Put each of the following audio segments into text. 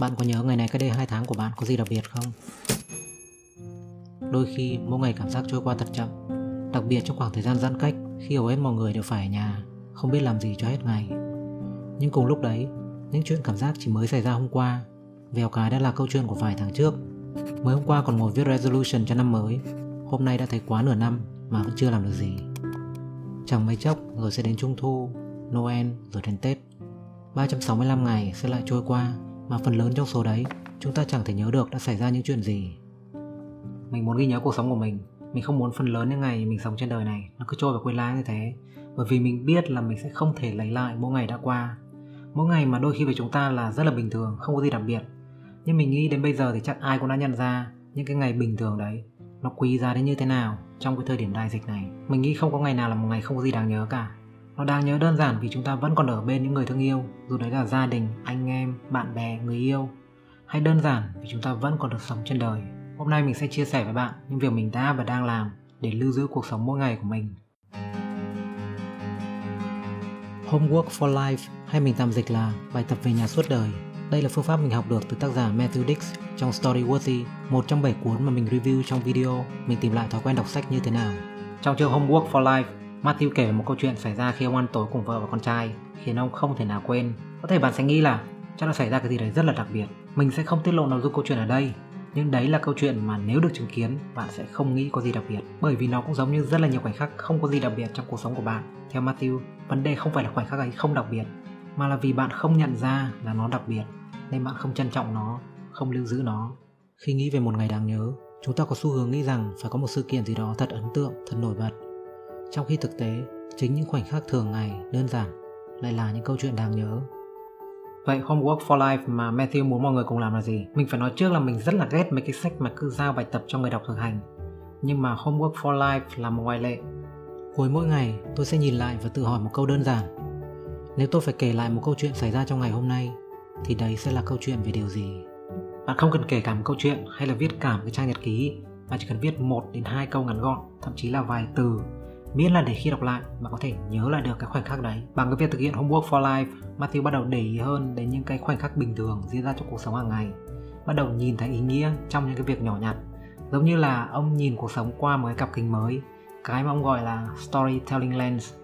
Bạn có nhớ ngày này cách đây 2 tháng của bạn có gì đặc biệt không? Đôi khi, mỗi ngày cảm giác trôi qua thật chậm. Đặc biệt trong khoảng thời gian giãn cách, Khi hầu hết mọi người đều phải ở nhà, Không biết làm gì cho hết ngày. Nhưng cùng lúc đấy, Những chuyện cảm giác chỉ mới xảy ra hôm qua, Vèo cái đã là câu chuyện của vài tháng trước. Mới hôm qua còn ngồi viết resolution cho năm mới. Hôm nay đã thấy quá nửa năm Mà vẫn chưa làm được gì. Chẳng mấy chốc, rồi sẽ đến Trung Thu, Noel, rồi đến Tết. 365 ngày sẽ lại trôi qua. Mà phần lớn trong số đấy, Chúng ta chẳng thể nhớ được đã xảy ra những chuyện gì. Mình muốn ghi nhớ cuộc sống của mình. Mình không muốn phần lớn những ngày mình sống trên đời này Nó cứ trôi vào quên lãng như thế. Bởi vì mình biết là mình sẽ không thể lấy lại mỗi ngày đã qua. Mỗi ngày mà đôi khi với chúng ta là rất là bình thường, Không có gì đặc biệt. Nhưng mình nghĩ đến bây giờ thì chắc ai cũng đã nhận ra Những cái ngày bình thường đấy Nó quý giá đến như thế nào Trong cái thời điểm đại dịch này. Mình nghĩ không có ngày nào là một ngày không có gì đáng nhớ cả nó đáng nhớ đơn giản vì chúng ta vẫn còn ở bên những người thương yêu Dù đấy là gia đình, anh em, bạn bè, người yêu. Hay đơn giản vì chúng ta vẫn còn được sống trên đời. Hôm nay mình sẽ chia sẻ với bạn những việc mình đã và đang làm Để lưu giữ cuộc sống mỗi ngày của mình. Homework for Life hay mình tạm dịch là bài tập về nhà suốt đời. Đây là phương pháp mình học được từ tác giả Matthew Dix trong Storyworthy, một trong bảy cuốn mà mình review trong video. Mình tìm lại thói quen đọc sách như thế nào. Trong chương Homework for Life, Matthew kể một câu chuyện xảy ra khi ông ăn tối cùng vợ và con trai, khiến ông không thể nào quên. Có thể bạn sẽ nghĩ là chắc là xảy ra cái gì đấy rất là đặc biệt. Mình sẽ không tiết lộ nội dung câu chuyện ở đây, nhưng đấy là câu chuyện mà nếu được chứng kiến, bạn sẽ không nghĩ có gì đặc biệt. Bởi vì nó cũng giống như rất là nhiều khoảnh khắc không có gì đặc biệt trong cuộc sống của bạn. Theo Matthew, vấn đề không phải là khoảnh khắc ấy không đặc biệt, mà là vì bạn không nhận ra là nó đặc biệt, nên bạn không trân trọng nó, không lưu giữ nó. Khi nghĩ về một ngày đáng nhớ, chúng ta có xu hướng nghĩ rằng phải có một sự kiện gì đó thật ấn tượng, thật nổi bật trong khi thực tế chính những khoảnh khắc thường ngày đơn giản lại là những câu chuyện đáng nhớ Vậy Homework for Life mà Matthew muốn mọi người cùng làm là gì? Mình phải nói trước là mình rất là ghét mấy cái sách mà cứ giao bài tập cho người đọc thực hành. Nhưng mà Homework for Life là một ngoại lệ. Cuối mỗi ngày, tôi sẽ nhìn lại và tự hỏi một câu đơn giản. Nếu tôi phải kể lại một câu chuyện xảy ra trong ngày hôm nay, thì đấy sẽ là câu chuyện về điều gì? Bạn không cần kể cả một câu chuyện hay là viết cả một cái trang nhật ký, bạn chỉ cần viết một đến hai câu ngắn gọn, thậm chí là vài từ miễn là để khi đọc lại bạn có thể nhớ lại được cái khoảnh khắc đấy. Bằng cái việc thực hiện homework for life, Matthew bắt đầu để ý hơn đến những cái khoảnh khắc bình thường diễn ra trong cuộc sống hàng ngày. Bắt đầu nhìn thấy ý nghĩa trong những cái việc nhỏ nhặt. Giống như là ông nhìn cuộc sống qua một cái cặp kính mới. Cái mà ông gọi là storytelling lens.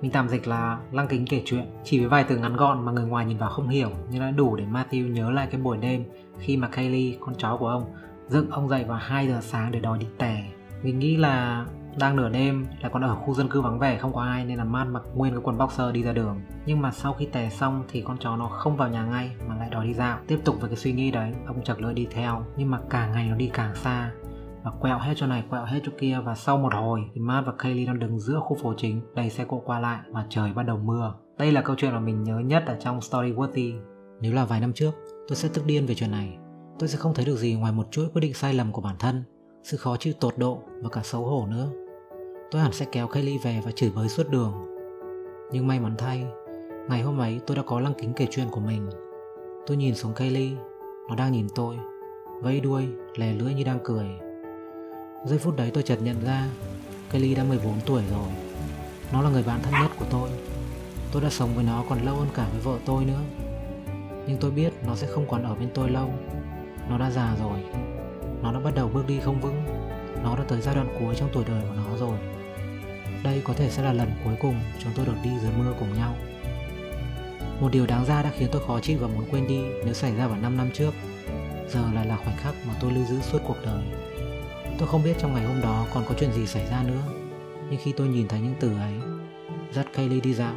Mình tạm dịch là lăng kính kể chuyện, chỉ với vài từ ngắn gọn mà người ngoài nhìn vào không hiểu, nhưng đã đủ để Matthew nhớ lại cái buổi đêm khi mà Kaylee, con chó của ông, dựng ông dậy vào 2 giờ sáng để đòi đi tè mình nghĩ là đang nửa đêm là còn ở khu dân cư vắng vẻ không có ai nên là Matt mặc nguyên cái quần boxer đi ra đường. Nhưng mà sau khi tè xong thì con chó nó không vào nhà ngay mà lại đòi đi dạo. Tiếp tục với cái suy nghĩ đấy, ông chật lưỡi đi theo. Nhưng mà càng ngày nó đi càng xa và quẹo hết chỗ này quẹo hết chỗ kia. Và sau một hồi thì Matt và Kaylee đang đứng giữa khu phố chính đầy xe cộ qua lại và trời bắt đầu mưa. Đây là câu chuyện mà mình nhớ nhất ở trong Story Worthy. Nếu là vài năm trước tôi sẽ tức điên về chuyện này. Tôi sẽ không thấy được gì ngoài một chuỗi quyết định sai lầm của bản thân sự khó chịu tột độ và cả xấu hổ nữa tôi hẳn sẽ kéo Kaylee về và chửi bới suốt đường. Nhưng may mắn thay, ngày hôm ấy tôi đã có lăng kính kể chuyện của mình. Tôi nhìn xuống Kaylee, nó đang nhìn tôi, vẫy đuôi, lè lưỡi như đang cười. Giây phút đấy tôi chợt nhận ra, Kaylee đã 14 tuổi rồi. Nó là người bạn thân nhất của tôi. Tôi đã sống với nó còn lâu hơn cả với vợ tôi nữa. Nhưng tôi biết nó sẽ không còn ở bên tôi lâu. Nó đã già rồi. Nó đã bắt đầu bước đi không vững. Nó đã tới giai đoạn cuối trong tuổi đời của nó rồi. Đây có thể sẽ là lần cuối cùng chúng tôi được đi dưới mưa cùng nhau. Một điều đáng ra đã khiến tôi khó chịu và muốn quên đi nếu xảy ra vào 5 năm trước. Giờ lại là khoảnh khắc mà tôi lưu giữ suốt cuộc đời. Tôi không biết trong ngày hôm đó còn có chuyện gì xảy ra nữa. Nhưng khi tôi nhìn thấy những từ ấy, dắt Kaylee đi dạo,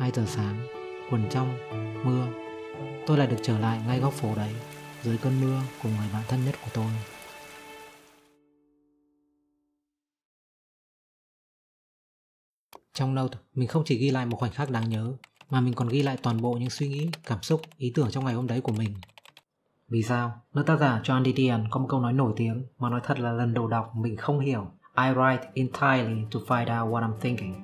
2 giờ sáng, quần trong, mưa, tôi lại được trở lại ngay góc phố đấy, dưới cơn mưa cùng người bạn thân nhất của tôi. Trong note, mình không chỉ ghi lại một khoảnh khắc đáng nhớ, mà mình còn ghi lại toàn bộ những suy nghĩ, cảm xúc, ý tưởng trong ngày hôm đấy của mình. Vì sao? Nữ tác giả John Didion có một câu nói nổi tiếng mà nói thật là lần đầu đọc mình không hiểu. I write entirely to find out what I'm thinking.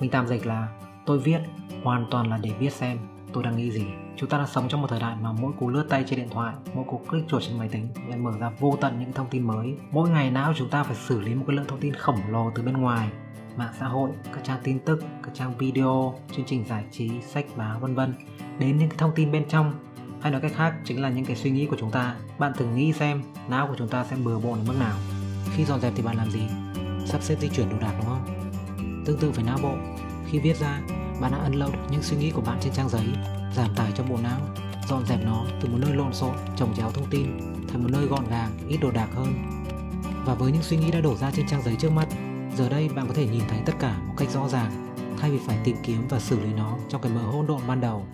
Mình tạm dịch là tôi viết hoàn toàn là để biết xem tôi đang nghĩ gì. Chúng ta đang sống trong một thời đại mà mỗi cú lướt tay trên điện thoại, mỗi cú click chuột trên máy tính lại mở ra vô tận những thông tin mới. Mỗi ngày não chúng ta phải xử lý một cái lượng thông tin khổng lồ từ bên ngoài mạng xã hội, các trang tin tức, các trang video, chương trình giải trí, sách báo vân vân. Đến những thông tin bên trong. Hay nói cách khác chính là những cái suy nghĩ của chúng ta. Bạn thử nghĩ xem não của chúng ta sẽ bừa bộn đến mức nào. Khi dọn dẹp thì bạn làm gì? Sắp xếp di chuyển đồ đạc đúng không? Tương tự với não bộ. Khi viết ra bạn đã unload những suy nghĩ của bạn trên trang giấy giảm tải cho bộ não dọn dẹp nó từ một nơi lộn xộn trồng chéo thông tin thành một nơi gọn gàng ít đồ đạc hơn. Và với những suy nghĩ đã đổ ra trên trang giấy trước mắt giờ đây bạn có thể nhìn thấy tất cả một cách rõ ràng thay vì phải tìm kiếm và xử lý nó trong cái mớ hỗn độn ban đầu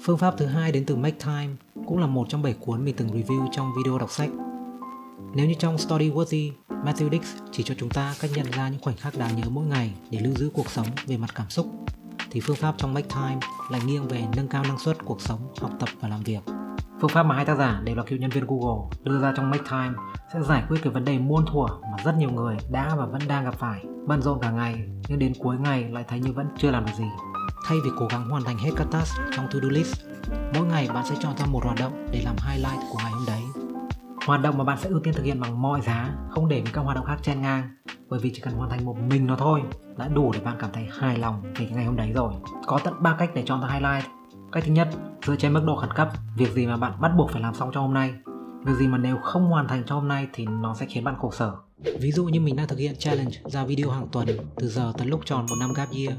Phương pháp thứ hai đến từ Make Time cũng là một trong 7 cuốn mình từng review trong video đọc sách. Nếu như trong Story Worthy, Matthew Dix chỉ cho chúng ta cách nhận ra những khoảnh khắc đáng nhớ mỗi ngày để lưu giữ cuộc sống về mặt cảm xúc, thì phương pháp trong Make Time lại nghiêng về nâng cao năng suất cuộc sống, học tập và làm việc. Phương pháp mà hai tác giả đều là cựu nhân viên Google đưa ra trong Make Time sẽ giải quyết cái vấn đề muôn thuở mà rất nhiều người đã và vẫn đang gặp phải. Bận rộn cả ngày nhưng đến cuối ngày lại thấy như vẫn chưa làm được gì. Thay vì cố gắng hoàn thành hết các task trong to-do list, mỗi ngày bạn sẽ chọn ra một hoạt động để làm highlight của ngày hôm đấy. Hoạt động mà bạn sẽ ưu tiên thực hiện bằng mọi giá, không để các hoạt động khác chen ngang. Bởi vì chỉ cần hoàn thành một mình nó thôi đã đủ để bạn cảm thấy hài lòng về cái ngày hôm đấy rồi. Có tận 3 cách để chọn ra highlight. Cách thứ nhất, dựa trên mức độ khẩn cấp, việc gì mà bạn bắt buộc phải làm xong cho hôm nay. Việc gì mà nếu không hoàn thành cho hôm nay thì nó sẽ khiến bạn khổ sở. Ví dụ như mình đang thực hiện challenge ra video hàng tuần từ giờ tới lúc tròn một năm gap year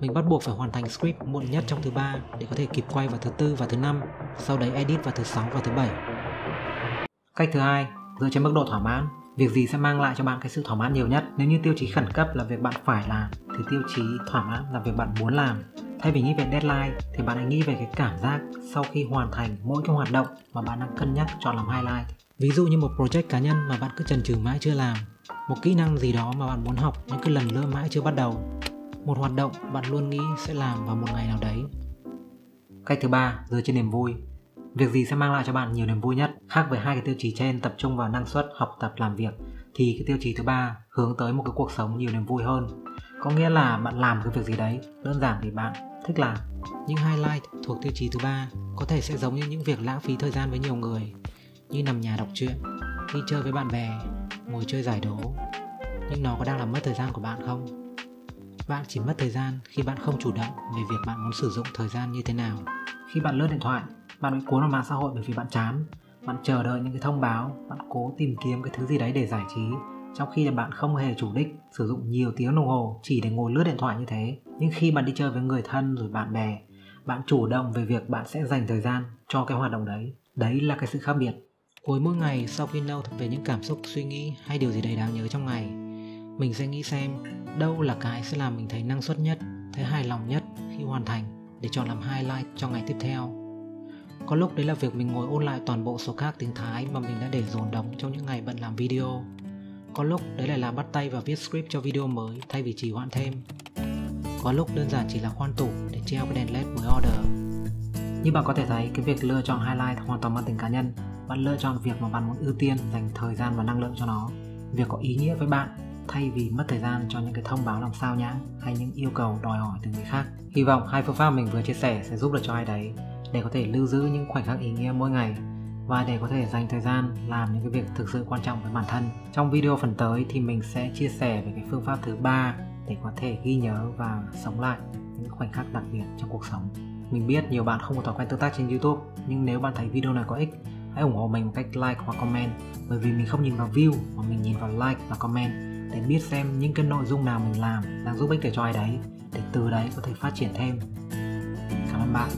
mình bắt buộc phải hoàn thành script muộn nhất trong thứ ba để có thể kịp quay vào thứ tư và thứ năm, sau đấy edit vào thứ sáu và thứ bảy. Cách thứ hai, dựa trên mức độ thỏa mãn, việc gì sẽ mang lại cho bạn cái sự thỏa mãn nhiều nhất. Nếu như tiêu chí khẩn cấp là việc bạn phải làm thì tiêu chí thỏa mãn là việc bạn muốn làm. Thay vì nghĩ về deadline thì bạn hãy nghĩ về cái cảm giác sau khi hoàn thành mỗi cái hoạt động mà bạn đang cân nhắc chọn làm highlight. Ví dụ như một project cá nhân mà bạn cứ chần chừ mãi chưa làm, một kỹ năng gì đó mà bạn muốn học nhưng cứ lần lơ mãi chưa bắt đầu một hoạt động bạn luôn nghĩ sẽ làm vào một ngày nào đấy. Cách thứ ba dựa trên niềm vui. Việc gì sẽ mang lại cho bạn nhiều niềm vui nhất? Khác với hai cái tiêu chí trên tập trung vào năng suất học tập làm việc thì cái tiêu chí thứ ba hướng tới một cái cuộc sống nhiều niềm vui hơn có nghĩa là bạn làm cái việc gì đấy đơn giản thì bạn. Thích làm những highlight thuộc tiêu chí thứ ba có thể sẽ giống như những việc lãng phí thời gian với nhiều người như nằm nhà đọc truyện đi chơi với bạn bè ngồi chơi giải đố. Nhưng nó có đang làm mất thời gian của bạn không? Bạn chỉ mất thời gian khi bạn không chủ động về việc bạn muốn sử dụng thời gian như thế nào. Khi bạn lướt điện thoại, bạn bị cuốn vào mạng xã hội bởi vì bạn chán, bạn chờ đợi những cái thông báo, bạn cố tìm kiếm cái thứ gì đấy để giải trí, trong khi là bạn không hề chủ đích sử dụng nhiều tiếng đồng hồ chỉ để ngồi lướt điện thoại như thế. Nhưng khi bạn đi chơi với người thân rồi bạn bè, bạn chủ động về việc bạn sẽ dành thời gian cho cái hoạt động đấy. Đấy là cái sự khác biệt. Cuối mỗi ngày sau khi nâu về những cảm xúc, suy nghĩ hay điều gì đấy đáng nhớ trong ngày, mình sẽ nghĩ xem đâu là cái sẽ làm mình thấy năng suất nhất thấy hài lòng nhất khi hoàn thành để chọn làm highlight cho ngày tiếp theo có lúc đấy là việc mình ngồi ôn lại toàn bộ số các tiếng Thái mà mình đã để dồn đóng trong những ngày bận làm video có lúc đấy lại là bắt tay và viết script cho video mới, thay vì trì hoãn thêm. Có lúc đơn giản chỉ là khoan tủ để treo cái đèn led mới order. Như bạn có thể thấy, cái việc lựa chọn highlight hoàn toàn mang tính cá nhân. Bạn lựa chọn việc mà bạn muốn ưu tiên dành thời gian và năng lượng cho nó. Việc có ý nghĩa với bạn, thay vì mất thời gian cho những cái thông báo làm sao nhãng hay những yêu cầu đòi hỏi từ người khác. Hy vọng hai phương pháp mình vừa chia sẻ sẽ giúp được cho ai đấy để có thể lưu giữ những khoảnh khắc ý nghĩa mỗi ngày và để có thể dành thời gian làm những cái việc thực sự quan trọng với bản thân. Trong video phần tới thì mình sẽ chia sẻ về cái phương pháp thứ ba để có thể ghi nhớ và sống lại những khoảnh khắc đặc biệt trong cuộc sống. Mình biết nhiều bạn không có thói quen tương tác trên YouTube, nhưng nếu bạn thấy video này có ích, hãy ủng hộ mình một cách like hoặc comment bởi vì mình không nhìn vào view mà mình nhìn vào like và comment để biết xem những cái nội dung nào mình làm đang giúp ích để cho ai đấy để từ đấy có thể phát triển thêm cảm ơn bạn